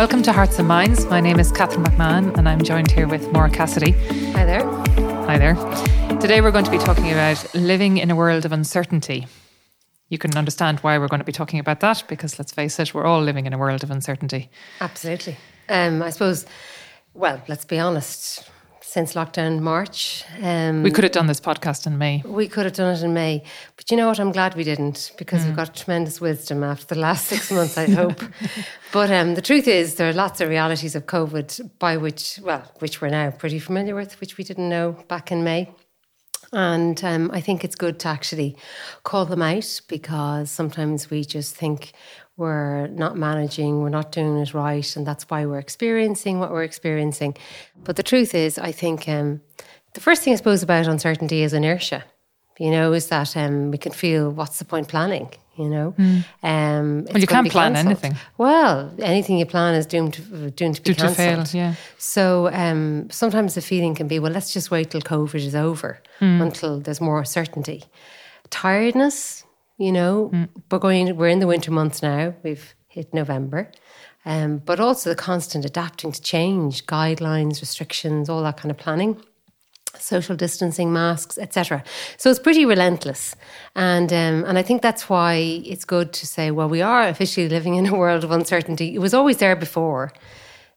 Welcome to Hearts and Minds. My name is Catherine McMahon and I'm joined here with Maura Cassidy. Hi there. Hi there. Today we're going to be talking about living in a world of uncertainty. You can understand why we're going to be talking about that because let's face it, we're all living in a world of uncertainty. Absolutely. Um, I suppose, well, let's be honest, since lockdown March. Um, we could have done this podcast in May. We could have done it in May. But you know what? I'm glad we didn't because mm. we've got tremendous wisdom after the last six months, I hope. but um, the truth is, there are lots of realities of COVID by which, well, which we're now pretty familiar with, which we didn't know back in May. And um, I think it's good to actually call them out because sometimes we just think we're not managing, we're not doing it right, and that's why we're experiencing what we're experiencing. But the truth is, I think um, the first thing I suppose about uncertainty is inertia. You know, is that um, we can feel what's the point planning? You know, mm. um, well, you can't plan cancelled. anything. Well, anything you plan is doomed to, doomed to be doomed to fail. Yeah. So um, sometimes the feeling can be, well, let's just wait till COVID is over mm. until there's more certainty. Tiredness, you know, mm. we're going, we're in the winter months now. We've hit November. Um, but also the constant adapting to change, guidelines, restrictions, all that kind of planning, social distancing, masks, etc. So it's pretty relentless, and um, and I think that's why it's good to say, well, we are officially living in a world of uncertainty. It was always there before,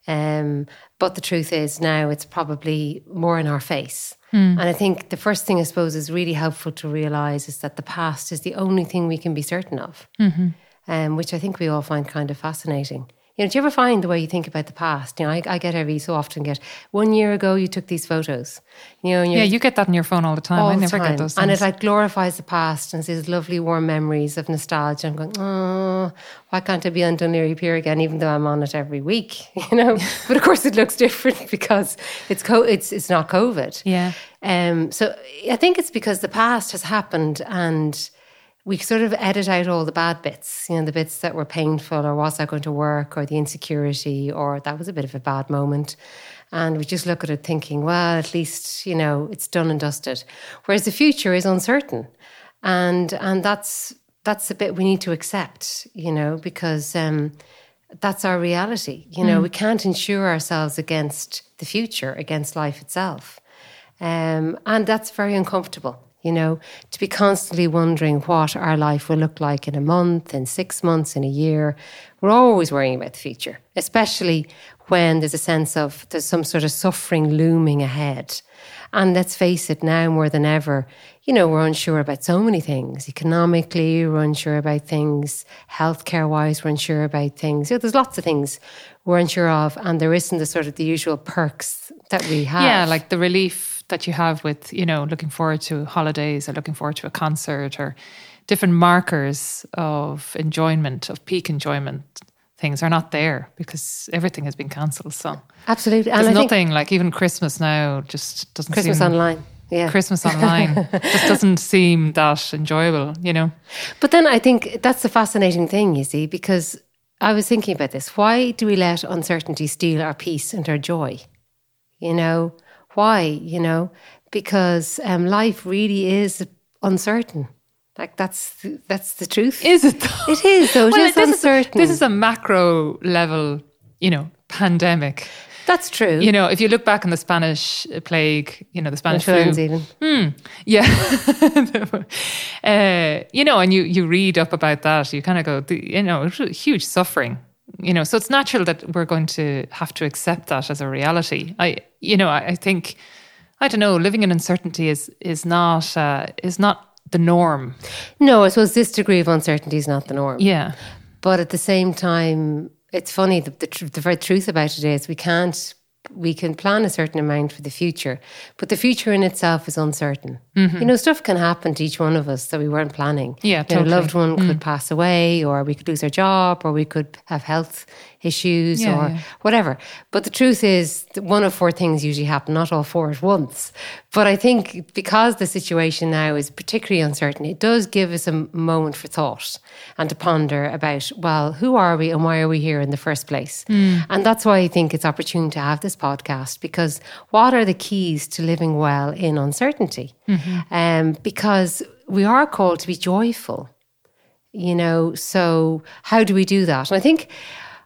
um, but the truth is now it's probably more in our face. Mm. And I think the first thing I suppose is really helpful to realize is that the past is the only thing we can be certain of, mm-hmm. um, which I think we all find kind of fascinating. You know, do you ever find the way you think about the past? You know, I, I get every so often get one year ago you took these photos. You know, yeah, you get that on your phone all the time. All I never time. get those, things. and it like glorifies the past and these lovely warm memories of nostalgia. I'm going, oh, why can't I be on Laoghaire Pier again? Even though I'm on it every week, you know. but of course, it looks different because it's co- it's it's not COVID. Yeah. Um. So I think it's because the past has happened and we sort of edit out all the bad bits, you know, the bits that were painful or was that going to work or the insecurity or that was a bit of a bad moment. And we just look at it thinking, well, at least, you know, it's done and dusted. Whereas the future is uncertain. And and that's that's a bit we need to accept, you know, because um, that's our reality. You know, mm. we can't insure ourselves against the future, against life itself. Um, and that's very uncomfortable you know, to be constantly wondering what our life will look like in a month, in six months, in a year. We're always worrying about the future, especially when there's a sense of there's some sort of suffering looming ahead. And let's face it, now more than ever, you know, we're unsure about so many things. Economically, we're unsure about things. Healthcare wise, we're unsure about things. You know, there's lots of things we're unsure of, and there isn't the sort of the usual perks that we have. Yeah, like the relief that you have with, you know, looking forward to holidays or looking forward to a concert or different markers of enjoyment, of peak enjoyment things are not there because everything has been cancelled. So absolutely, and there's nothing like even Christmas now just doesn't Christmas seem, online. Yeah. Christmas online just doesn't seem that enjoyable, you know. But then I think that's the fascinating thing, you see, because I was thinking about this. Why do we let uncertainty steal our peace and our joy? You know, why? You know, because um, life really is uncertain. Like that's that's the truth. Is it? Though? It is. Though it well, is this uncertain. Is a, this is a macro level, you know, pandemic. That's true. You know, if you look back on the Spanish plague, you know, the Spanish flu. even. Hmm, yeah. uh, you know, and you, you read up about that, you kind of go, you know, huge suffering. You know, so it's natural that we're going to have to accept that as a reality. I, you know, I, I think, I don't know, living in uncertainty is is not uh, is not the norm. No, I suppose this degree of uncertainty is not the norm. Yeah, but at the same time, it's funny. The, the, tr- the very truth about it is we can't we can plan a certain amount for the future, but the future in itself is uncertain. Mm-hmm. You know, stuff can happen to each one of us that we weren't planning. Yeah, totally. a loved one mm. could pass away, or we could lose our job, or we could have health issues yeah, or yeah. whatever. But the truth is, one of four things usually happen, not all four at once. But I think because the situation now is particularly uncertain, it does give us a moment for thought and to ponder about, well, who are we and why are we here in the first place? Mm. And that's why I think it's opportune to have this podcast because what are the keys to living well in uncertainty? Mm-hmm. Um, because we are called to be joyful you know so how do we do that and i think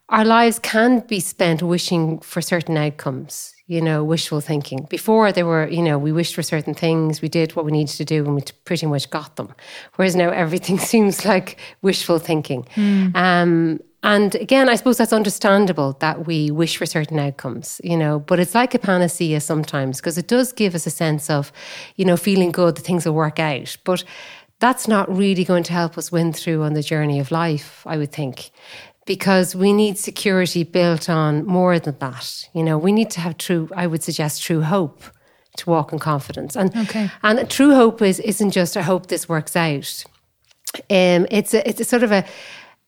our lives can be spent wishing for certain outcomes, you know, wishful thinking. Before there were, you know, we wished for certain things, we did what we needed to do, and we pretty much got them. Whereas now everything seems like wishful thinking. Mm. Um, and again, I suppose that's understandable that we wish for certain outcomes, you know, but it's like a panacea sometimes because it does give us a sense of, you know, feeling good that things will work out. But that's not really going to help us win through on the journey of life, I would think because we need security built on more than that. You know, we need to have true, I would suggest, true hope to walk in confidence. And okay. and true hope is isn't just I hope this works out. Um, it's a, it's a sort of a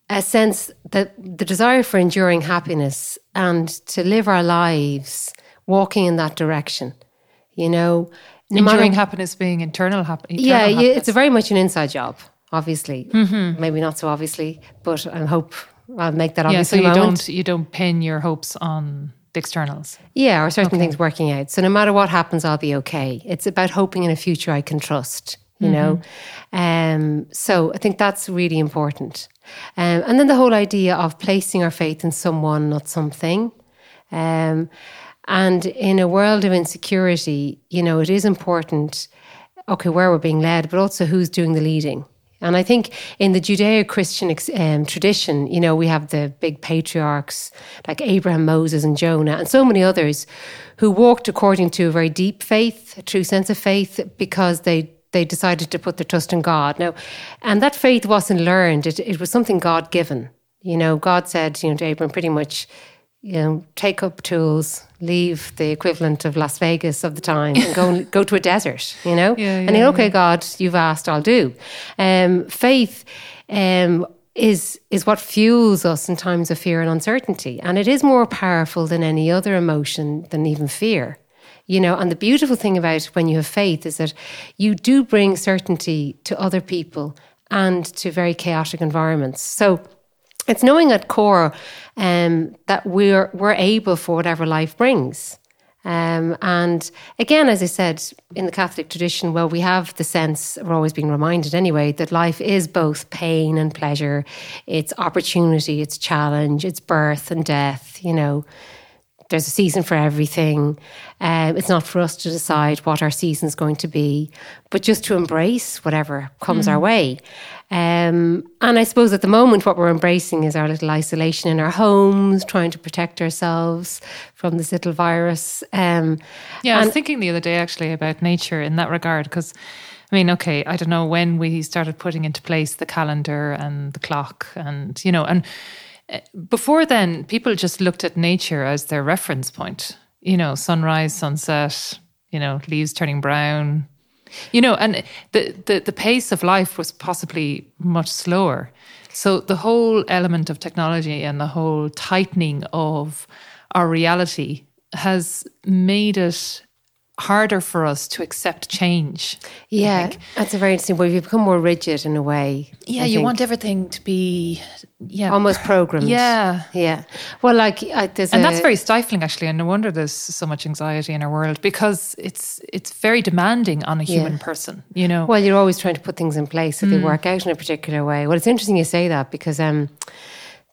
a sense that the desire for enduring happiness and to live our lives walking in that direction. You know, no enduring matter, happiness being internal, hap- internal yeah, happiness. it's a very much an inside job. Obviously, mm-hmm. maybe not so obviously, but I hope I'll make that obvious. Yeah, so you don't you don't pin your hopes on the externals. Yeah, or certain okay. things working out. So no matter what happens, I'll be okay. It's about hoping in a future I can trust. You mm-hmm. know, um, so I think that's really important. Um, and then the whole idea of placing our faith in someone, not something. Um, and in a world of insecurity, you know, it is important. Okay, where we're being led, but also who's doing the leading. And I think in the Judeo Christian um, tradition, you know, we have the big patriarchs like Abraham, Moses, and Jonah, and so many others who walked according to a very deep faith, a true sense of faith, because they they decided to put their trust in God. Now, and that faith wasn't learned; it, it was something God given. You know, God said, you know, to Abraham, pretty much, you know, take up tools, leave the equivalent of Las Vegas of the time, and go go to a desert. You know, yeah, yeah, and you okay, yeah. God, you've asked, I'll do. Um, faith. Um, is is what fuels us in times of fear and uncertainty and it is more powerful than any other emotion than even fear you know and the beautiful thing about when you have faith is that you do bring certainty to other people and to very chaotic environments so it's knowing at core um, that we're we're able for whatever life brings. Um, and again, as I said, in the Catholic tradition, well, we have the sense, we're always being reminded anyway, that life is both pain and pleasure. It's opportunity, it's challenge, it's birth and death, you know there's a season for everything. Um, it's not for us to decide what our season is going to be, but just to embrace whatever comes mm. our way. Um, and I suppose at the moment, what we're embracing is our little isolation in our homes, trying to protect ourselves from this little virus. Um, yeah, I was thinking the other day actually about nature in that regard because. I mean, okay, I don't know when we started putting into place the calendar and the clock, and you know, and before then, people just looked at nature as their reference point. You know, sunrise, sunset, you know, leaves turning brown. You know, and the, the, the pace of life was possibly much slower. So the whole element of technology and the whole tightening of our reality has made it harder for us to accept change. Yeah, that's a very interesting way. You become more rigid in a way. Yeah, I you think. want everything to be yeah almost programmed. Yeah, yeah. Well, like I, and a, that's very stifling actually, and no wonder there's so much anxiety in our world because it's it's very demanding on a human yeah. person. You know. Well, you're always trying to put things in place that mm. they work out in a particular way. Well, it's interesting you say that because um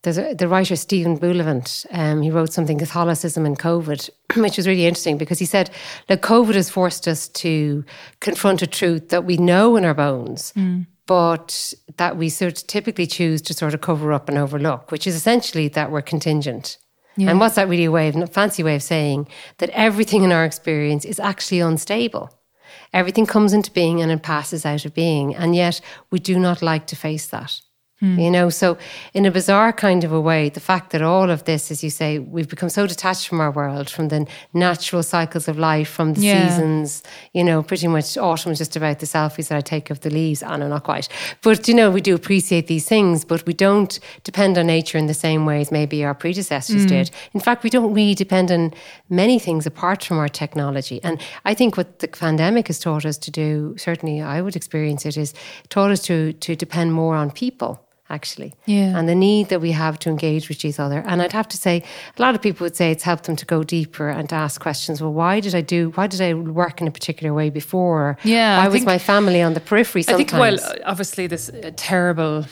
there's a, the writer Stephen Bullivant. Um, he wrote something Catholicism and COVID, which was really interesting because he said, "Look, COVID has forced us to confront a truth that we know in our bones." Mm. But that we sort of typically choose to sort of cover up and overlook, which is essentially that we're contingent. Yeah. And what's that really a way of, a fancy way of saying that everything in our experience is actually unstable? Everything comes into being and it passes out of being. And yet we do not like to face that. Hmm. You know, so in a bizarre kind of a way, the fact that all of this, as you say, we've become so detached from our world, from the natural cycles of life, from the yeah. seasons, you know, pretty much autumn is just about the selfies that I take of the leaves. I know, not quite. But, you know, we do appreciate these things, but we don't depend on nature in the same way as maybe our predecessors mm. did. In fact, we don't really depend on many things apart from our technology. And I think what the pandemic has taught us to do, certainly I would experience it, is taught us to, to depend more on people actually. Yeah. And the need that we have to engage with each other. And I'd have to say, a lot of people would say it's helped them to go deeper and to ask questions. Well, why did I do, why did I work in a particular way before? Yeah. Why I was my family on the periphery sometimes? I think, well, obviously, this terrible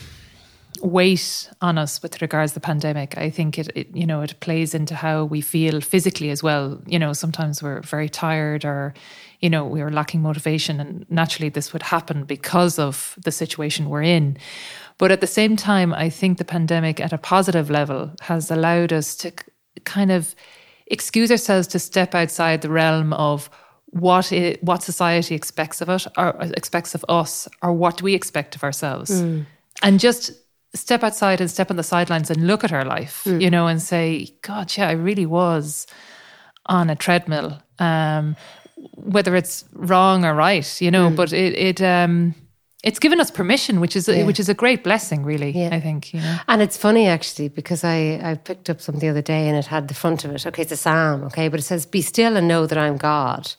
weight on us with regards to the pandemic. I think it, it, you know, it plays into how we feel physically as well. You know, sometimes we're very tired or, you know, we are lacking motivation, and naturally this would happen because of the situation we're in. But at the same time, I think the pandemic at a positive level has allowed us to kind of excuse ourselves to step outside the realm of what it, what society expects of it or expects of us or what we expect of ourselves mm. and just step outside and step on the sidelines and look at our life mm. you know and say god yeah i really was on a treadmill um, whether it's wrong or right you know mm. but it it um it's given us permission, which is yeah. which is a great blessing, really. Yeah. I think, you know. And it's funny actually because I I picked up something the other day and it had the front of it. Okay, it's a psalm, okay, but it says, "Be still and know that I'm God."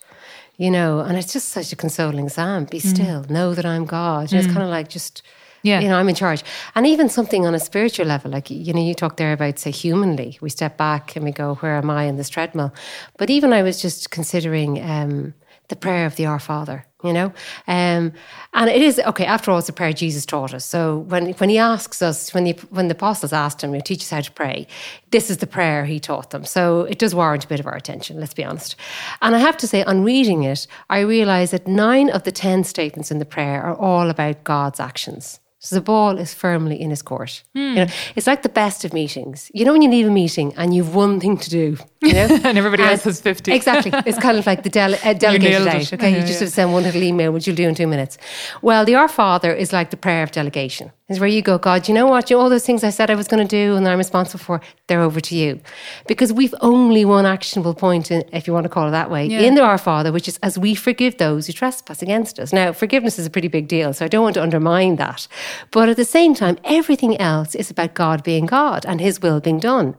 You know, and it's just such a consoling psalm. Be mm. still, know that I'm God. Mm. It's kind of like just. Yeah. You know, I'm in charge. And even something on a spiritual level, like, you know, you talk there about, say, humanly, we step back and we go, where am I in this treadmill? But even I was just considering um, the prayer of the Our Father you know? Um, and it is okay after all it's a prayer jesus taught us. So when when he asks us when the when the apostles asked him to teach us how to pray this is the prayer he taught them. So it does warrant a bit of our attention let's be honest. And i have to say on reading it i realize that nine of the ten statements in the prayer are all about god's actions so the ball is firmly in his court. Mm. You know, it's like the best of meetings. You know when you leave a meeting and you've one thing to do, you know? and everybody and else has 50. exactly. It's kind of like the dele- uh, delegated out. Okay, yeah, you just yeah. have to send one little email, which you'll do in two minutes. Well, the Our Father is like the prayer of delegation is where you go, God, you know what? You, all those things I said I was going to do and I'm responsible for, they're over to you. Because we've only one actionable point, in, if you want to call it that way, yeah. in the Our Father, which is as we forgive those who trespass against us. Now, forgiveness is a pretty big deal, so I don't want to undermine that. But at the same time, everything else is about God being God and His will being done,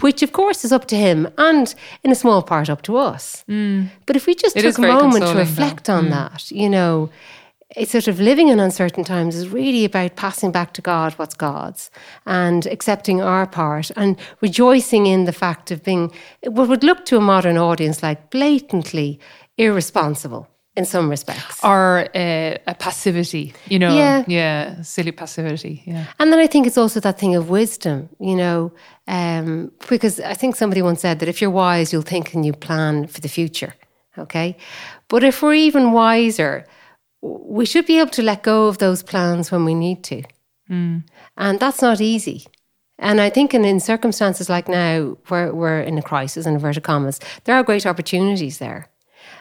which of course is up to Him and in a small part up to us. Mm. But if we just it took a moment to reflect though. on mm. that, you know, it's sort of living in uncertain times is really about passing back to God what's God's and accepting our part and rejoicing in the fact of being what would look to a modern audience like blatantly irresponsible in some respects. Or uh, a passivity, you know, yeah. yeah, silly passivity, yeah. And then I think it's also that thing of wisdom, you know, um, because I think somebody once said that if you're wise, you'll think and you plan for the future, okay? But if we're even wiser, we should be able to let go of those plans when we need to. Mm. And that's not easy. And I think in, in circumstances like now, where we're in a crisis, in inverted commas, there are great opportunities there.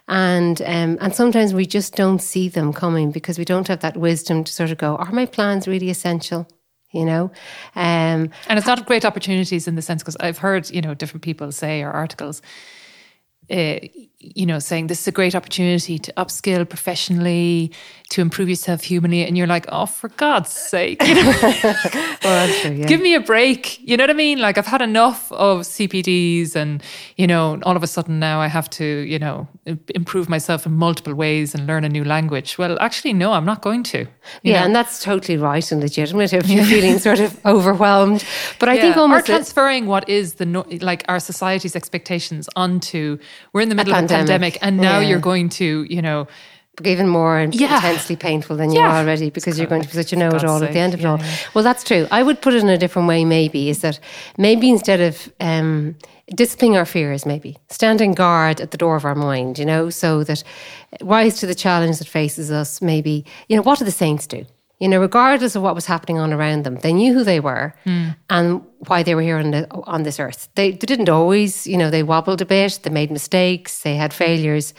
And um, and sometimes we just don't see them coming because we don't have that wisdom to sort of go, are my plans really essential? You know, um, and it's not great opportunities in the sense because I've heard you know different people say or articles uh, you know, saying this is a great opportunity to upskill professionally, to improve yourself humanly, and you're like, oh, for God's sake, you know? well, true, yeah. give me a break. You know what I mean? Like I've had enough of CPDs, and you know, all of a sudden now I have to, you know, improve myself in multiple ways and learn a new language. Well, actually, no, I'm not going to. Yeah, know? and that's totally right and legitimate if you're feeling sort of overwhelmed. But I yeah. think almost or transferring what is the like our society's expectations onto. We're in the middle of pandemic, and now yeah. you're going to, you know, even more yeah. intensely painful than you yeah. are already because you're going to be such a know it all at the end of it all. Well, that's true. I would put it in a different way, maybe, is that maybe instead of um, dissipating our fears, maybe standing guard at the door of our mind, you know, so that rise to the challenge that faces us, maybe, you know, what do the saints do? You know, regardless of what was happening on around them, they knew who they were mm. and why they were here on, the, on this earth. They, they didn't always, you know, they wobbled a bit, they made mistakes, they had failures,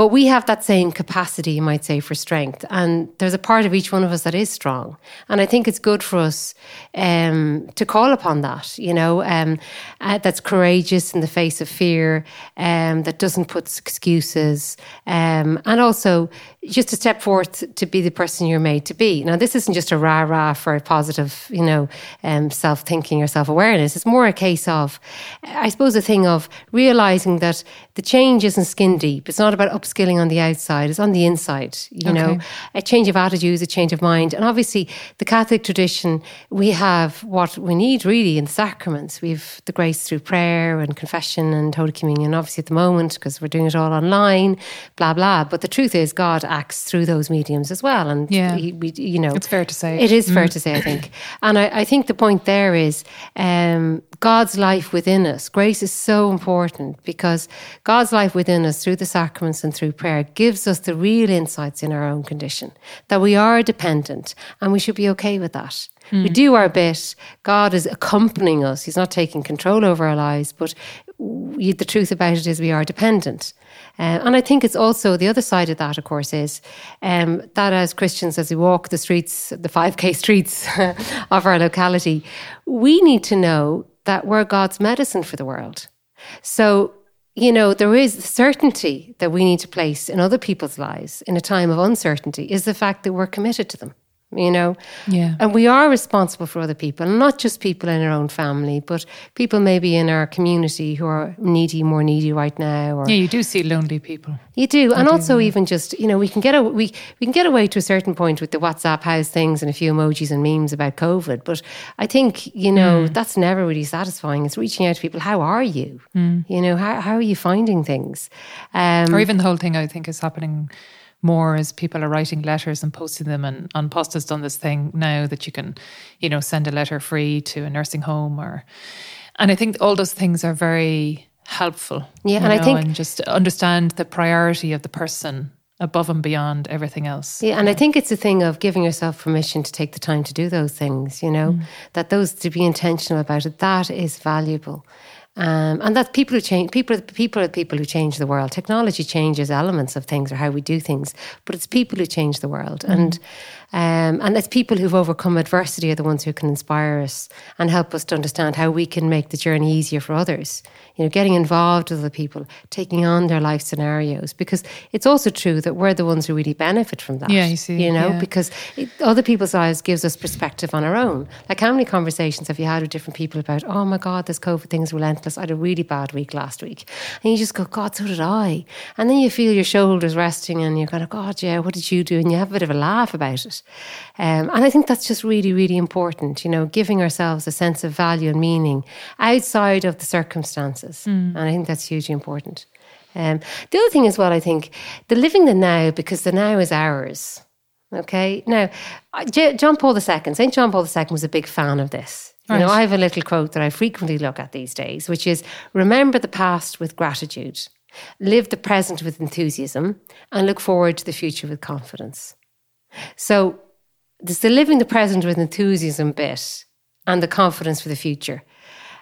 but we have that same capacity, you might say, for strength. And there's a part of each one of us that is strong. And I think it's good for us um, to call upon that, you know, um, uh, that's courageous in the face of fear, um, that doesn't put excuses, um, and also just to step forth to be the person you're made to be. Now, this isn't just a rah rah for a positive, you know, um, self thinking or self awareness. It's more a case of, I suppose, a thing of realizing that the change isn't skin deep. It's not about upskilling on the outside. It's on the inside. You know, a change of attitudes, a change of mind, and obviously the Catholic tradition. We have what we need really in the sacraments. We've the grace through prayer and confession and Holy Communion. Obviously, at the moment because we're doing it all online, blah blah. But the truth is, God acts through those mediums as well, and Yeah. he, we, you know, It's fair to say. it is fair to say, I think. And I, I think the point there is um, God's life within us. Grace is so important because God's life within us through the sacraments and through prayer gives us the real insights in our own condition, that we are dependent and we should be okay with that. We do our bit. God is accompanying us. He's not taking control over our lives, but we, the truth about it is we are dependent. Uh, and I think it's also the other side of that, of course, is um, that as Christians, as we walk the streets, the 5K streets of our locality, we need to know that we're God's medicine for the world. So, you know, there is certainty that we need to place in other people's lives in a time of uncertainty is the fact that we're committed to them. You know, Yeah. and we are responsible for other people, not just people in our own family, but people maybe in our community who are needy, more needy right now, or Yeah, you do see lonely people. you do, and also even just you know we can get a, we we can get away to a certain point with the WhatsApp house things and a few emojis and memes about COVID, but I think you know that's never really satisfying. It's reaching out to people. How are you? You know, how how are you finding things? Um, Or even the whole thing I think is happening more as people are writing letters and posting them and An Post has done this thing now that you can, you know, send a letter free to a nursing home or and I think all those things are very helpful. Yeah, and I think- and just understand the priority of the person above and beyond everything else. Yeah, and I think it's a thing of giving yourself permission to take the time to do those things, you know, mm. that those to be intentional about it, that is valuable. Um, and that people who change, people, people are people who change the world. Technology changes elements of things or how we do things, but it's people who change the world. And um, and it's people who've overcome adversity are the ones who can inspire us and help us to understand how we can make the journey easier for others. You know, getting involved with other people, taking on their life scenarios, because it's also true that we're the ones who really benefit from that. Yeah, you see, you know, yeah. because it, other people's lives gives us perspective on our own. Like, how many conversations have you had with different people about, oh my God, this COVID thing is relentless. I had a really bad week last week. And you just go, God, so did I. And then you feel your shoulders resting and you're kind of, God, yeah, what did you do? And you have a bit of a laugh about it. Um, and I think that's just really, really important, you know, giving ourselves a sense of value and meaning outside of the circumstances. And I think that's hugely important. Um, the other thing as well, I think, the living the now, because the now is ours. Okay. Now, John Paul II, St. John Paul II was a big fan of this. You know, I have a little quote that I frequently look at these days, which is remember the past with gratitude, live the present with enthusiasm, and look forward to the future with confidence. So there's the living the present with enthusiasm bit and the confidence for the future.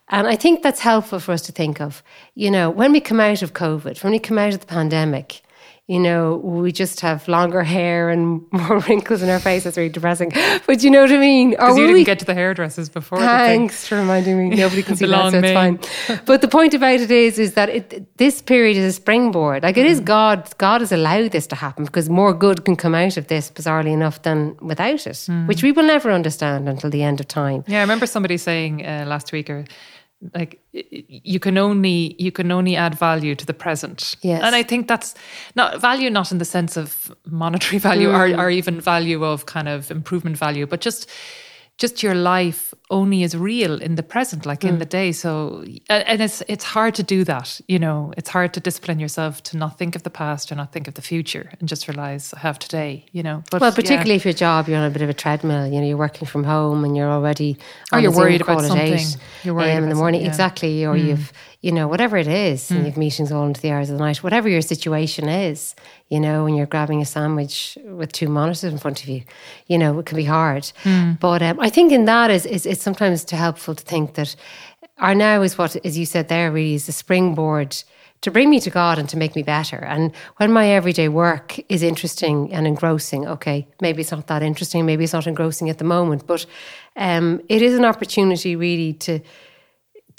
And I think that's helpful for us to think of. You know, when we come out of COVID, when we come out of the pandemic, you know, we just have longer hair and more wrinkles in our face. That's really depressing. But you know what I mean? Because you didn't we- get to the hairdressers before. Thanks for reminding me. Nobody can see that, so it's fine. But the point about it is, is that it, this period is a springboard. Like it Mm. is God. God has allowed this to happen because more good can come out of this, bizarrely enough, than without it, Mm. which we will never understand until the end of time. Yeah, I remember somebody saying uh, last week, or like you can only you can only add value to the present. Yes. and I think that's not value, not in the sense of monetary value or, mm. or even value of kind of improvement value, but just just your life only is real in the present, like in mm. the day. So, and it's it's hard to do that. You know, it's hard to discipline yourself to not think of the past or not think of the future and just realize I have today. You know, but Well, yeah. particularly if your job, you're on a bit of a treadmill. You know, you're working from home and you're already. Oh, or you're worried about something. eight, You're worried um, in the morning, yeah. exactly. Or mm. you've, you know, whatever it is, and mm. you've meetings all into the hours of the night. Whatever your situation is, you know, when you're grabbing a sandwich with two monitors in front of you, you know, it can be hard. But um, I think in that is, is it's sometimes too helpful to think that our now is what, as you said there, really is a springboard to bring me to God and to make me better. And when my everyday work is interesting and engrossing, okay, maybe it's not that interesting, maybe it's not engrossing at the moment, but um, it is an opportunity really to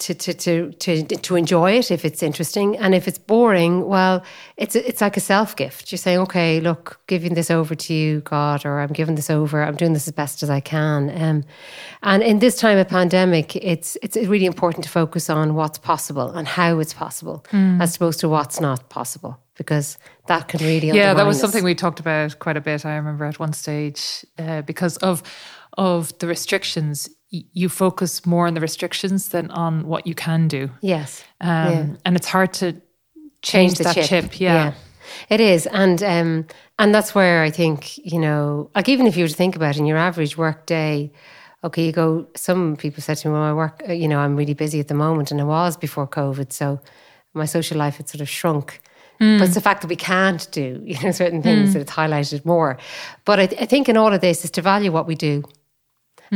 to, to, to, to, to enjoy it if it's interesting. And if it's boring, well, it's, it's like a self gift. You're saying, okay, look, giving this over to you, God, or I'm giving this over, I'm doing this as best as I can. Um, and in this time of pandemic, it's, it's really important to focus on what's possible and how it's possible mm. as opposed to what's not possible because that can really yeah that was us. something we talked about quite a bit i remember at one stage uh, because of of the restrictions you focus more on the restrictions than on what you can do. Yes. Um, yeah. And it's hard to change, change that chip. chip. Yeah. yeah. It is. And um, and that's where I think, you know, like even if you were to think about it in your average work day, okay, you go, some people said to me, well, my work, uh, you know, I'm really busy at the moment. And I was before COVID. So my social life had sort of shrunk. Mm. But it's the fact that we can't do, you know, certain things mm. that it's highlighted more. But I, I think in all of this is to value what we do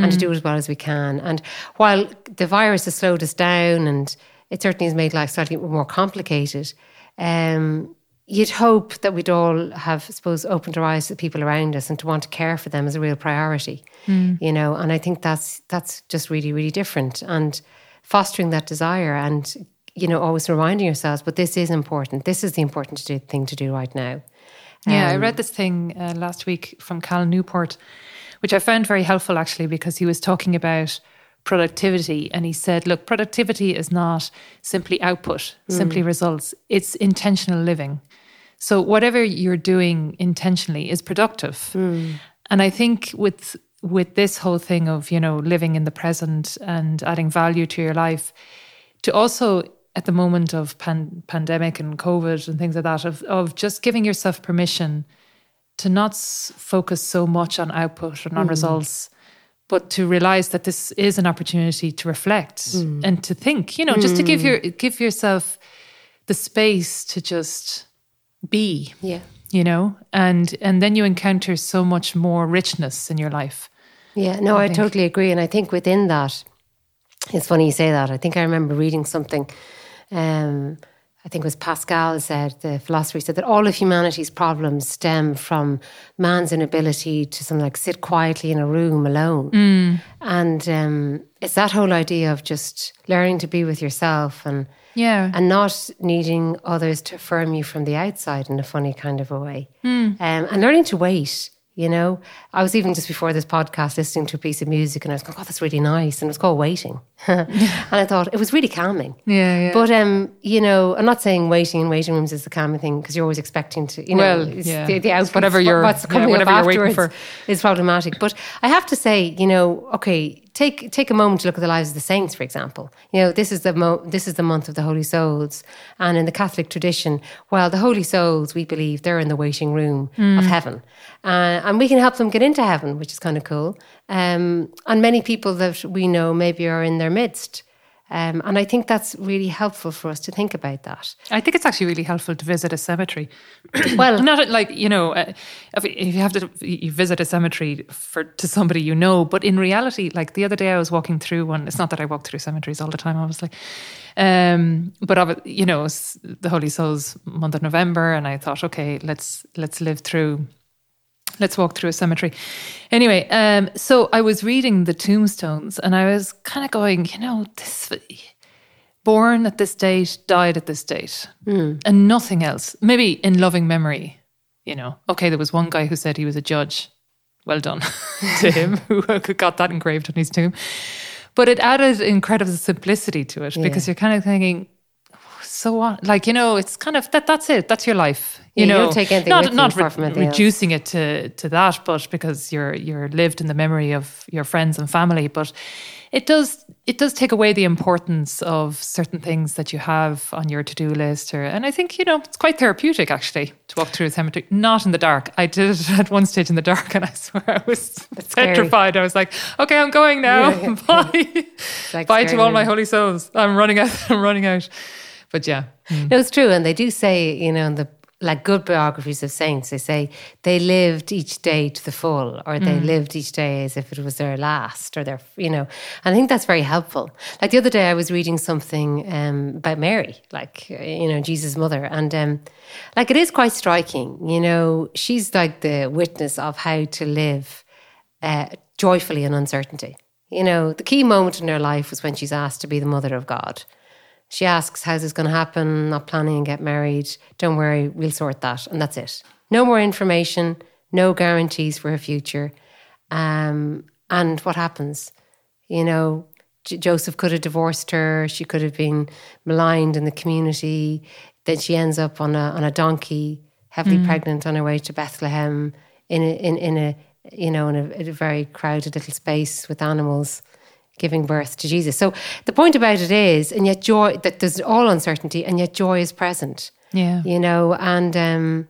and to do it as well as we can. And while the virus has slowed us down and it certainly has made life slightly more complicated, um, you'd hope that we'd all have, I suppose, opened our eyes to the people around us and to want to care for them as a real priority. Mm. You know, and I think that's that's just really, really different. And fostering that desire and you know, always reminding yourselves, but this is important. This is the important thing to do right now. Yeah, um, I read this thing uh, last week from Cal Newport which I found very helpful actually because he was talking about productivity and he said, look, productivity is not simply output, mm. simply results, it's intentional living. So whatever you're doing intentionally is productive. Mm. And I think with with this whole thing of, you know, living in the present and adding value to your life, to also at the moment of pan- pandemic and COVID and things like that, of, of just giving yourself permission to not focus so much on output and on mm. results, but to realize that this is an opportunity to reflect mm. and to think. You know, mm. just to give your give yourself the space to just be. Yeah. You know, and and then you encounter so much more richness in your life. Yeah, no, I, I totally agree, and I think within that, it's funny you say that. I think I remember reading something. Um, I think it was Pascal said, the philosopher said that all of humanity's problems stem from man's inability to something like sit quietly in a room alone. Mm. And um, it's that whole idea of just learning to be with yourself and yeah. and not needing others to affirm you from the outside in a funny kind of a way. Mm. Um, and learning to wait you know, I was even just before this podcast listening to a piece of music and I was going, oh, that's really nice. And it was called Waiting. and I thought it was really calming. Yeah, yeah. But, um, you know, I'm not saying waiting in waiting rooms is the calming thing because you're always expecting to, you know, well, yeah. the, the output, whatever you're, what's coming yeah, whatever up afterwards is problematic. But I have to say, you know, okay, take take a moment to look at the lives of the saints, for example. You know, this is the mo- this is the month of the Holy Souls, and in the Catholic tradition, well, the Holy Souls, we believe they're in the waiting room mm. of heaven, uh, and we can help them get into heaven, which is kind of cool. Um, and many people that we know maybe are in their midst. Um, and I think that's really helpful for us to think about that. I think it's actually really helpful to visit a cemetery. well, not like you know, uh, if, you have to you visit a cemetery for to somebody you know, but in reality, like the other day, I was walking through one. It's not that I walk through cemeteries all the time, obviously, um, but you know, the Holy Souls month of November, and I thought, okay, let's let's live through let's walk through a cemetery. Anyway, um, so I was reading the tombstones and I was kind of going, you know, this born at this date, died at this date, mm. and nothing else. Maybe in loving memory, you know. Okay, there was one guy who said he was a judge. Well done to him who got that engraved on his tomb. But it added incredible simplicity to it yeah. because you're kind of thinking, so what? Like you know, it's kind of that. That's it. That's your life. You yeah, know, take anything not not re- reducing it to to that, but because you're you're lived in the memory of your friends and family. But it does it does take away the importance of certain things that you have on your to do list. Or and I think you know it's quite therapeutic actually to walk through a cemetery, not in the dark. I did it at one stage in the dark, and I swear I was petrified. I was like, okay, I'm going now. Yeah, yeah. Bye, like bye to all my holy souls. I'm running out. I'm running out. But yeah. Mm. No, it's true. And they do say, you know, in the like good biographies of saints, they say they lived each day to the full, or they mm. lived each day as if it was their last, or their, you know. And I think that's very helpful. Like the other day, I was reading something um, about Mary, like you know Jesus' mother, and um, like it is quite striking. You know, she's like the witness of how to live uh, joyfully in uncertainty. You know, the key moment in her life was when she's asked to be the mother of God. She asks, How's this going to happen? Not planning and get married. Don't worry, we'll sort that. And that's it. No more information, no guarantees for her future. Um, and what happens? You know, J- Joseph could have divorced her. She could have been maligned in the community. Then she ends up on a on a donkey, heavily mm. pregnant, on her way to Bethlehem in a, in in a you know in a, in a very crowded little space with animals giving birth to Jesus. So the point about it is, and yet joy that there's all uncertainty, and yet joy is present. Yeah, you know, and um,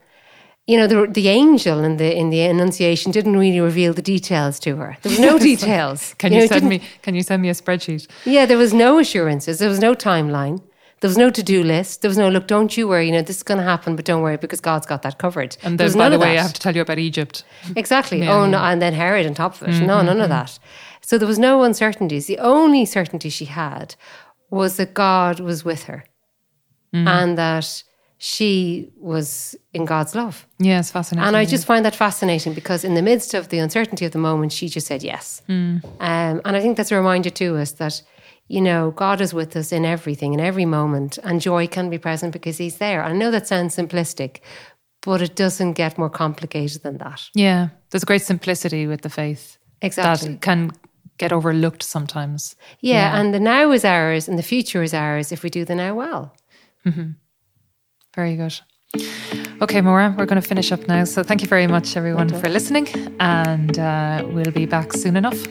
you know the the angel in the in the Annunciation didn't really reveal the details to her. There was no details. can you, you know, send me? Can you send me a spreadsheet? Yeah, there was no assurances. There was no timeline. There was no to do list. There was no look. Don't you worry. You know this is going to happen, but don't worry because God's got that covered. And then, by the way, I have to tell you about Egypt. Exactly. Yeah, oh yeah. no, and then Herod on top of it. Mm-hmm, no, none of mm-hmm. that. So there was no uncertainties. The only certainty she had was that God was with her, mm. and that she was in God's love. Yes, fascinating. And I just find that fascinating because in the midst of the uncertainty of the moment, she just said yes. Mm. Um, and I think that's a reminder to us that, you know, God is with us in everything, in every moment, and joy can be present because He's there. I know that sounds simplistic, but it doesn't get more complicated than that. Yeah, there's a great simplicity with the faith. Exactly. That can get overlooked sometimes. Yeah, yeah. and the now is ours and the future is ours if we do the now well. Mm-hmm. Very good. Okay, Maura, we're going to finish up now. So thank you very much, everyone, for listening, and uh, we'll be back soon enough.